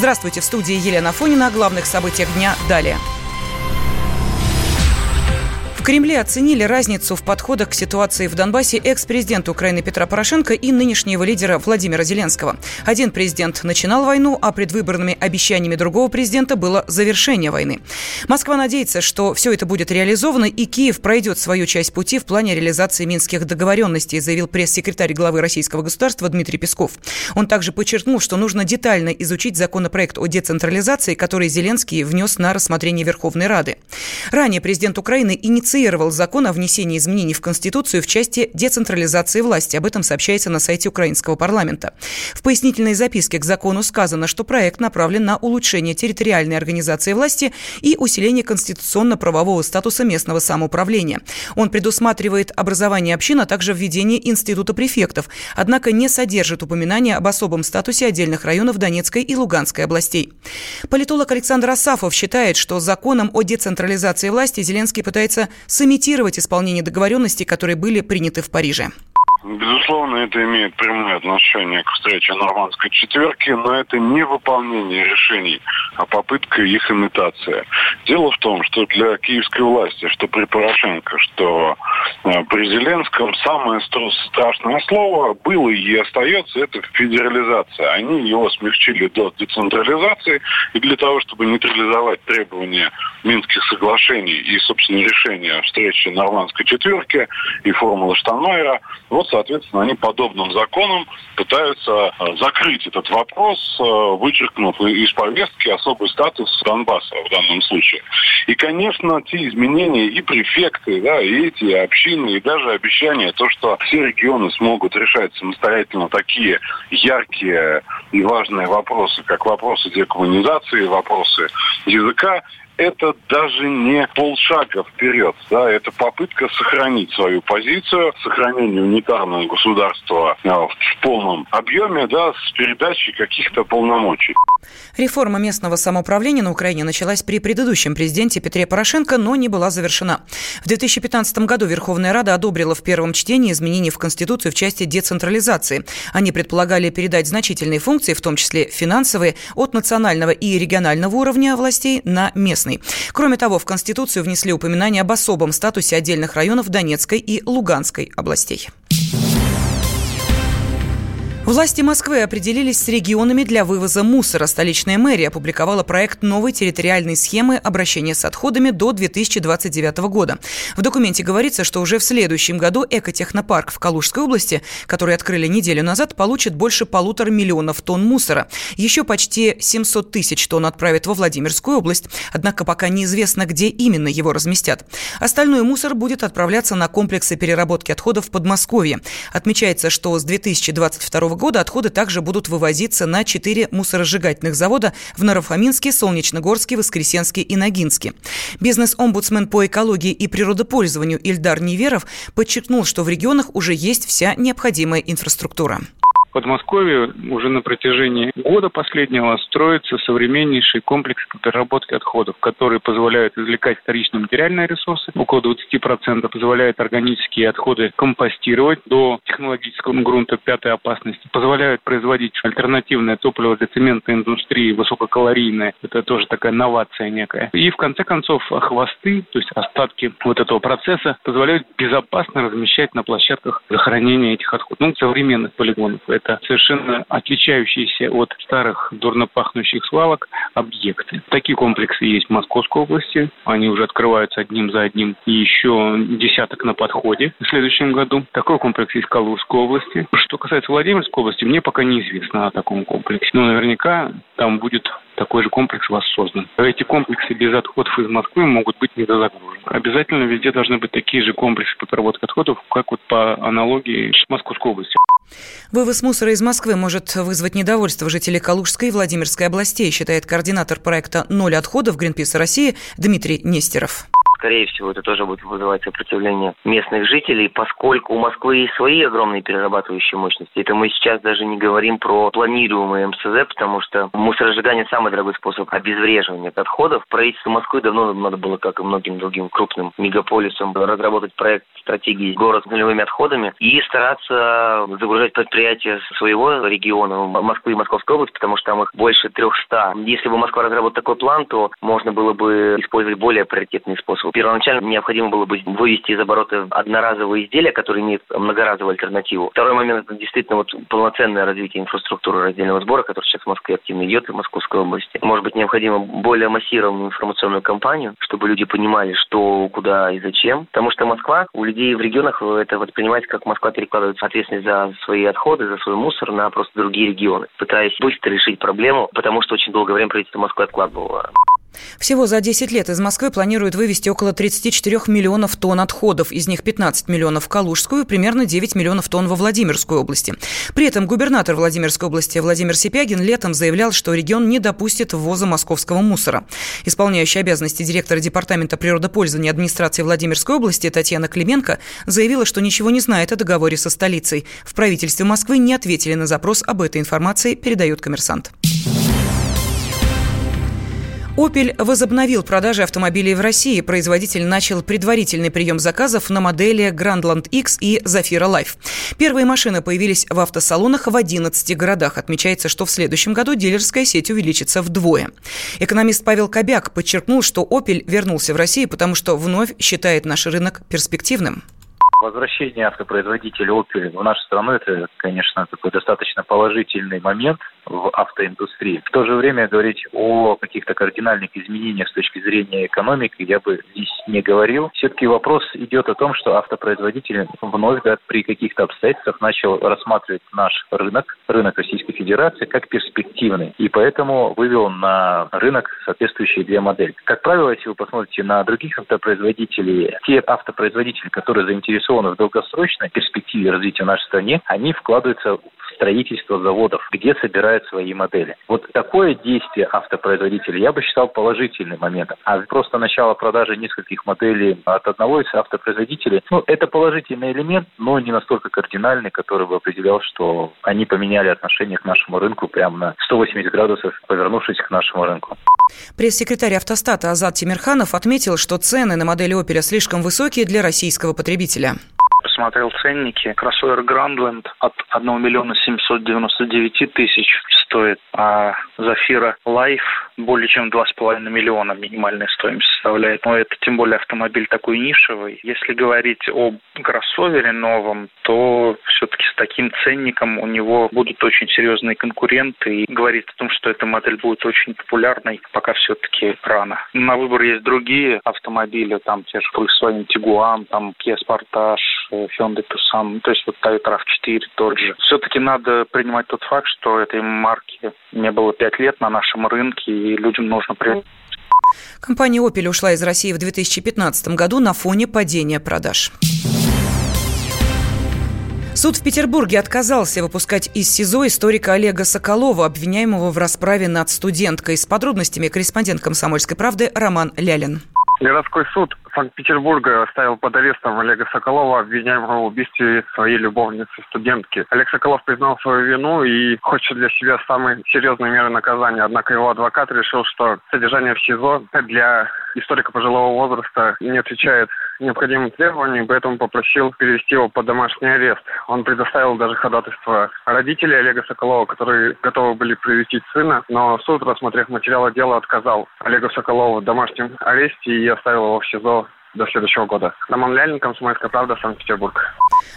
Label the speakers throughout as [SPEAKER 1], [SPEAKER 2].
[SPEAKER 1] Здравствуйте, в студии Елена Фонина. О главных событиях дня далее. В Кремле оценили разницу в подходах к ситуации в Донбассе экс-президент Украины Петра Порошенко и нынешнего лидера Владимира Зеленского. Один президент начинал войну, а предвыборными обещаниями другого президента было завершение войны. Москва надеется, что все это будет реализовано, и Киев пройдет свою часть пути в плане реализации минских договоренностей, заявил пресс-секретарь главы российского государства Дмитрий Песков. Он также подчеркнул, что нужно детально изучить законопроект о децентрализации, который Зеленский внес на рассмотрение Верховной Рады. Ранее президент Украины инициировал инициировал закон о внесении изменений в Конституцию в части децентрализации власти. Об этом сообщается на сайте украинского парламента. В пояснительной записке к закону сказано, что проект направлен на улучшение территориальной организации власти и усиление конституционно-правового статуса местного самоуправления. Он предусматривает образование общин, а также введение института префектов, однако не содержит упоминания об особом статусе отдельных районов Донецкой и Луганской областей. Политолог Александр Асафов считает, что законом о децентрализации власти Зеленский пытается сымитировать исполнение договоренностей, которые были приняты в Париже.
[SPEAKER 2] Безусловно, это имеет прямое отношение к встрече нормандской четверки, но это не выполнение решений, а попытка их имитации. Дело в том, что для киевской власти, что при Порошенко, что э, при Зеленском, самое страшное слово было и остается это федерализация. Они его смягчили до децентрализации, и для того, чтобы нейтрализовать требования Минских соглашений и, собственно, решения встречи нормандской четверки и формулы Штанойера, вот соответственно, они подобным законом пытаются э, закрыть этот вопрос, э, вычеркнув из повестки особый статус Донбасса в данном случае. И, конечно, те изменения и префекты, да, и эти общины, и даже обещание, то, что все регионы смогут решать самостоятельно такие яркие и важные вопросы, как вопросы декоммунизации, вопросы языка, это даже не полшага вперед. Да, это попытка сохранить свою позицию, сохранение унитарного государства а, в полном объеме, да, с передачей каких-то полномочий.
[SPEAKER 1] Реформа местного самоуправления на Украине началась при предыдущем президенте Петре Порошенко, но не была завершена. В 2015 году Верховная Рада одобрила в первом чтении изменения в Конституцию в части децентрализации. Они предполагали передать значительные функции, в том числе финансовые, от национального и регионального уровня властей на местный. Кроме того, в Конституцию внесли упоминание об особом статусе отдельных районов Донецкой и Луганской областей. Власти Москвы определились с регионами для вывоза мусора. Столичная мэрия опубликовала проект новой территориальной схемы обращения с отходами до 2029 года. В документе говорится, что уже в следующем году экотехнопарк в Калужской области, который открыли неделю назад, получит больше полутора миллионов тонн мусора. Еще почти 700 тысяч тонн отправят во Владимирскую область. Однако пока неизвестно, где именно его разместят. Остальной мусор будет отправляться на комплексы переработки отходов в Подмосковье. Отмечается, что с 2022 года года отходы также будут вывозиться на четыре мусоросжигательных завода в Нарафаминске, Солнечногорске, Воскресенске и Ногинске. Бизнес-омбудсмен по экологии и природопользованию Ильдар Неверов подчеркнул, что в регионах уже есть вся необходимая инфраструктура.
[SPEAKER 3] Подмосковье уже на протяжении года последнего строится современнейший комплекс переработки отходов, который позволяет извлекать вторичные материальные ресурсы, около 20%, позволяет органические отходы компостировать до технологического грунта пятой опасности, позволяет производить альтернативное топливо для цементной индустрии, высококалорийное, это тоже такая новация некая. И в конце концов хвосты, то есть остатки вот этого процесса, позволяют безопасно размещать на площадках захоронения этих отходов, ну, современных полигонов это совершенно отличающиеся от старых дурно пахнущих свалок объекты. Такие комплексы есть в Московской области. Они уже открываются одним за одним. И еще десяток на подходе в следующем году. Такой комплекс есть в Калужской области. Что касается Владимирской области, мне пока неизвестно о таком комплексе. Но наверняка там будет такой же комплекс воссоздан. Эти комплексы без отходов из Москвы могут быть недозагружены. Обязательно везде должны быть такие же комплексы по переработке отходов, как вот по аналогии с Московской областью.
[SPEAKER 1] Вывоз мусора из Москвы может вызвать недовольство жителей Калужской и Владимирской областей, считает координатор проекта «Ноль отходов» Гринписа России Дмитрий Нестеров.
[SPEAKER 4] Скорее всего, это тоже будет вызывать сопротивление местных жителей, поскольку у Москвы есть свои огромные перерабатывающие мощности. Это мы сейчас даже не говорим про планируемые МСЗ, потому что мусоросжигание – самый дорогой способ обезвреживания отходов. Правительству Москвы давно надо было, как и многим другим крупным мегаполисам, разработать проект стратегии город с нулевыми отходами и стараться загружать предприятия своего региона, Москвы и Московской области, потому что там их больше 300. Если бы Москва разработала такой план, то можно было бы использовать более приоритетные способы. Первоначально необходимо было бы вывести из оборота одноразовые изделия, которые имеют многоразовую альтернативу. Второй момент – это действительно вот полноценное развитие инфраструктуры раздельного сбора, который сейчас в Москве активно идет в Московской области. Может быть, необходимо более массированную информационную кампанию, чтобы люди понимали, что, куда и зачем. Потому что Москва, у людей в регионах это воспринимается, как Москва перекладывает ответственность за свои отходы, за свой мусор на просто другие регионы, пытаясь быстро решить проблему, потому что очень долгое время правительство Москвы откладывало
[SPEAKER 1] всего за 10 лет из Москвы планируют вывести около 34 миллионов тонн отходов, из них 15 миллионов в Калужскую, примерно 9 миллионов тонн во Владимирскую области. При этом губернатор Владимирской области Владимир Сипягин летом заявлял, что регион не допустит ввоза московского мусора. Исполняющая обязанности директора Департамента природопользования администрации Владимирской области Татьяна Клименко заявила, что ничего не знает о договоре со столицей. В правительстве Москвы не ответили на запрос об этой информации, передает коммерсант. Opel возобновил продажи автомобилей в России. Производитель начал предварительный прием заказов на модели Grandland X и Zafira Life. Первые машины появились в автосалонах в 11 городах. Отмечается, что в следующем году дилерская сеть увеличится вдвое. Экономист Павел Кобяк подчеркнул, что Opel вернулся в Россию, потому что вновь считает наш рынок перспективным.
[SPEAKER 5] Возвращение автопроизводителя Opel в нашу страну – это, конечно, такой достаточно положительный момент в автоиндустрии. В то же время говорить о каких-то кардинальных изменениях с точки зрения экономики я бы здесь не говорил. Все-таки вопрос идет о том, что автопроизводитель вновь да, при каких-то обстоятельствах начал рассматривать наш рынок, рынок Российской Федерации, как перспективный. И поэтому вывел на рынок соответствующие две модели. Как правило, если вы посмотрите на других автопроизводителей, те автопроизводители, которые заинтересованы заинтересованы в долгосрочной перспективе развития нашей стране, они вкладываются строительство заводов, где собирают свои модели. Вот такое действие автопроизводителя я бы считал положительным моментом. А просто начало продажи нескольких моделей от одного из автопроизводителей, ну, это положительный элемент, но не настолько кардинальный, который бы определял, что они поменяли отношение к нашему рынку прямо на 180 градусов, повернувшись к нашему рынку.
[SPEAKER 1] Пресс-секретарь автостата Азат Тимирханов отметил, что цены на модели «Опеля» слишком высокие для российского потребителя
[SPEAKER 6] посмотрел ценники. Кроссовер Grandland от 1 миллиона 799 тысяч стоит, а Zafira Life более чем 2,5 миллиона минимальная стоимость составляет. Но это тем более автомобиль такой нишевый. Если говорить об кроссовере новом, то все-таки с таким ценником у него будут очень серьезные конкуренты. И говорить о том, что эта модель будет очень популярной, пока все-таки рано. На выбор есть другие автомобили, там те же Volkswagen Tiguan, там Kia Sportage, Hyundai Tucson, то есть вот Toyota RAV4 тот же. Все-таки надо принимать тот факт, что этой марки не было пять лет на нашем рынке, и людям нужно принять
[SPEAKER 1] Компания Opel ушла из России в 2015 году на фоне падения продаж. Суд в Петербурге отказался выпускать из СИЗО историка Олега Соколова, обвиняемого в расправе над студенткой. С подробностями корреспондент «Комсомольской правды» Роман Лялин.
[SPEAKER 7] Городской суд Санкт-Петербурга оставил под арестом Олега Соколова, обвиняемого в убийстве своей любовницы-студентки. Олег Соколов признал свою вину и хочет для себя самые серьезные меры наказания. Однако его адвокат решил, что содержание в СИЗО для историка пожилого возраста не отвечает необходимым требованиям, поэтому попросил перевести его под домашний арест. Он предоставил даже ходатайство родителей Олега Соколова, которые готовы были привести сына, но суд, рассмотрев материалы дела, отказал Олегу Соколову в домашнем аресте и оставил его в СИЗО до следующего года. Роман Лялин, «Комсомольская правда», Санкт-Петербург.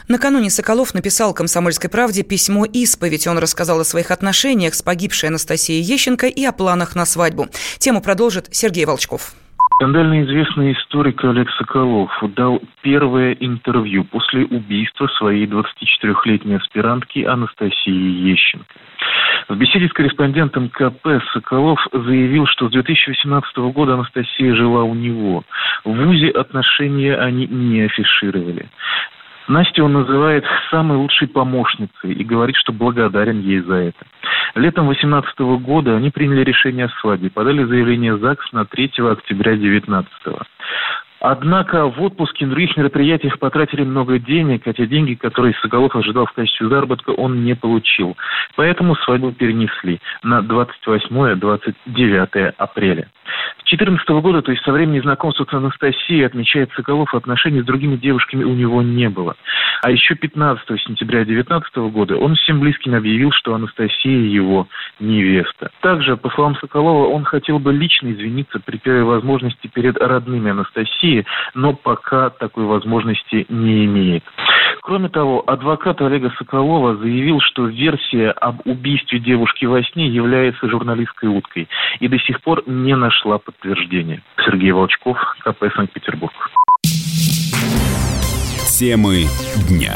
[SPEAKER 1] Накануне Соколов написал «Комсомольской правде» письмо-исповедь. Он рассказал о своих отношениях с погибшей Анастасией Ещенко и о планах на свадьбу. Тему продолжит Сергей Волчков.
[SPEAKER 8] Скандально известный историк Олег Соколов дал первое интервью после убийства своей 24-летней аспирантки Анастасии Ещенко. В беседе с корреспондентом КП Соколов заявил, что с 2018 года Анастасия жила у него. В ВУЗе отношения они не афишировали. Настю он называет самой лучшей помощницей и говорит, что благодарен ей за это. Летом 2018 года они приняли решение о свадьбе, подали заявление ЗАГС на 3 октября 2019. Однако в отпуске на других мероприятиях потратили много денег, хотя деньги, которые Соколов ожидал в качестве заработка, он не получил. Поэтому свадьбу перенесли на 28-29 апреля. С 2014 года, то есть со времени знакомства с Анастасией, отмечает Соколов, отношений с другими девушками у него не было. А еще 15 сентября 2019 года он всем близким объявил, что Анастасия его невеста. Также, по словам Соколова, он хотел бы лично извиниться при первой возможности перед родными Анастасии, но пока такой возможности не имеет. Кроме того, адвокат Олега Соколова заявил, что версия об убийстве девушки во сне является журналистской уткой и до сих пор не нашла подтверждения. Сергей Волчков, КП Санкт-Петербург.
[SPEAKER 9] Темы дня.